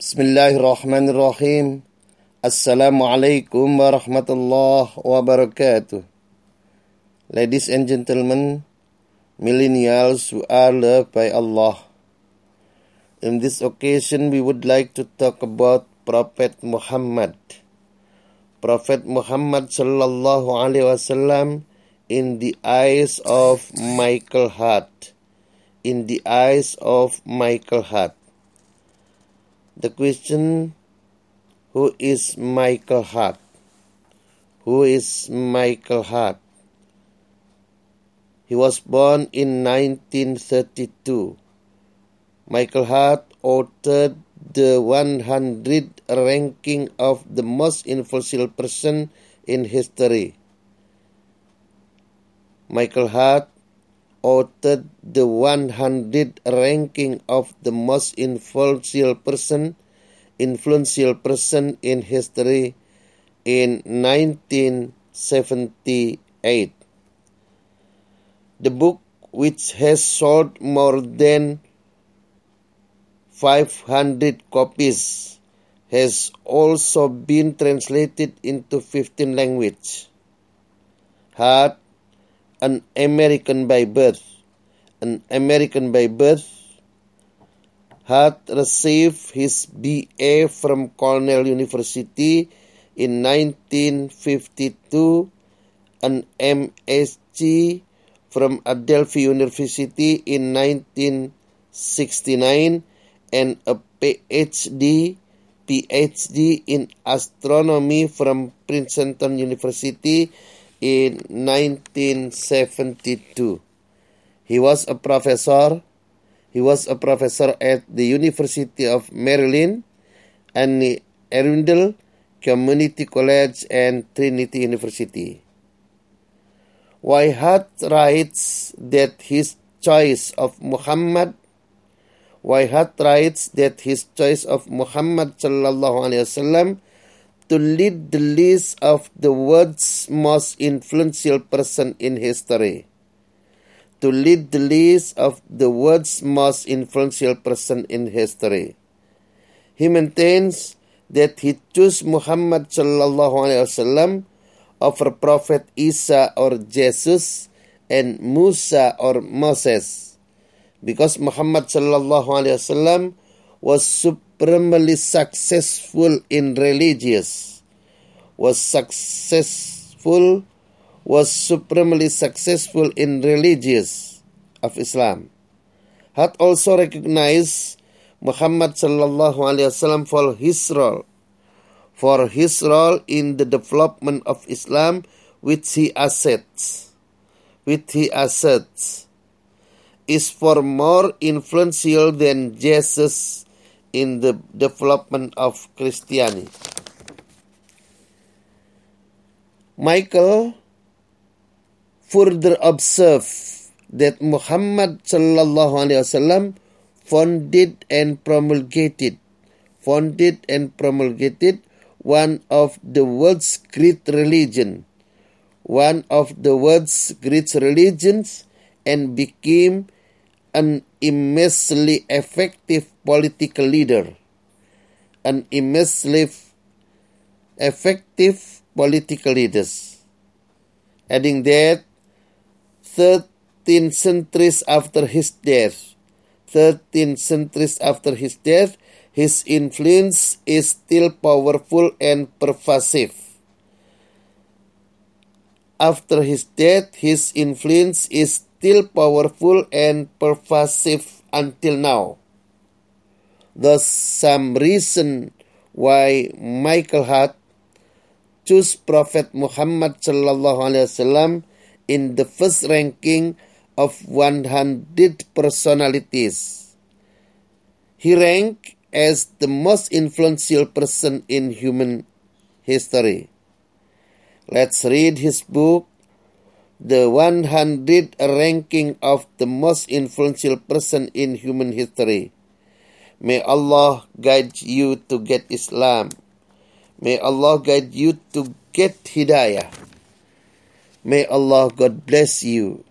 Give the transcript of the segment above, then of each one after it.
Bismillahirrahmanirrahim. Assalamualaikum warahmatullahi wabarakatuh. Ladies and gentlemen, millennials who are loved by Allah. In this occasion, we would like to talk about Prophet Muhammad. Prophet Muhammad sallallahu alaihi wasallam in the eyes of Michael Hart. In the eyes of Michael Hart. The question Who is Michael Hart? Who is Michael Hart? He was born in 1932. Michael Hart authored the 100 ranking of the most influential person in history. Michael Hart authored the 100 ranking of the most influential person influential person in history in 1978 the book which has sold more than 500 copies has also been translated into 15 languages Hart an American by birth. An American by birth had received his BA from Cornell University in 1952, an MSc from Adelphi University in 1969, and a PhD PhD in astronomy from Princeton University in 1972. He was a professor. He was a professor at the University of Maryland and the Arundel Community College and Trinity University. Whitehead writes that his choice of Muhammad Whitehead writes that his choice of Muhammad sallallahu alaihi wasallam to lead the list of the world's most influential person in history. To lead the list of the world's most influential person in history. He maintains that he chose Muhammad sallallahu wasallam over Prophet Isa or Jesus and Musa or Moses because Muhammad sallallahu wasallam was supremely successful in religious, was successful, was supremely successful in religious of Islam. Had also recognized Muhammad sallallahu alaihi wasallam for his role, for his role in the development of Islam, which he asserts, which he asserts, is far more influential than Jesus in the development of Christianity. Michael further observed that Muhammad sallallahu alaihi wasallam founded and promulgated founded and promulgated one of the world's great religion one of the world's great religions and became an immensely effective political leader, an immensely effective political leaders. Adding that, 13 centuries after his death, 13 centuries after his death, his influence is still powerful and pervasive. After his death, his influence is still powerful and pervasive until now. Thus, some reason why Michael Hart chose Prophet Muhammad sallallahu alaihi wasallam in the first ranking of 100 personalities. He ranked as the most influential person in human history. Let's read his book the 100 ranking of the most influential person in human history. May Allah guide you to get Islam. May Allah guide you to get Hidayah. May Allah God bless you.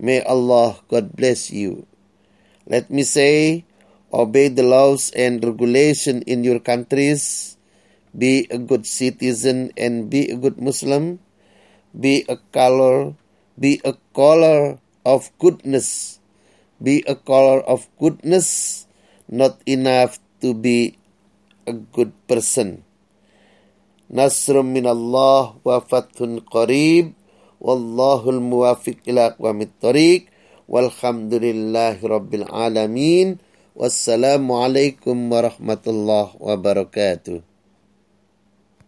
May Allah God bless you. Let me say, obey the laws and regulation in your countries, be a good citizen and be a good Muslim, be a color, be a color of goodness, be a color of goodness, not enough to be a good person. Nasrum min Allah wa fathun qarib. Wallahul muwafiq ila aqwamit tariq. Walhamdulillahi rabbil alamin. Wassalamu alaikum warahmatullahi wabarakatuh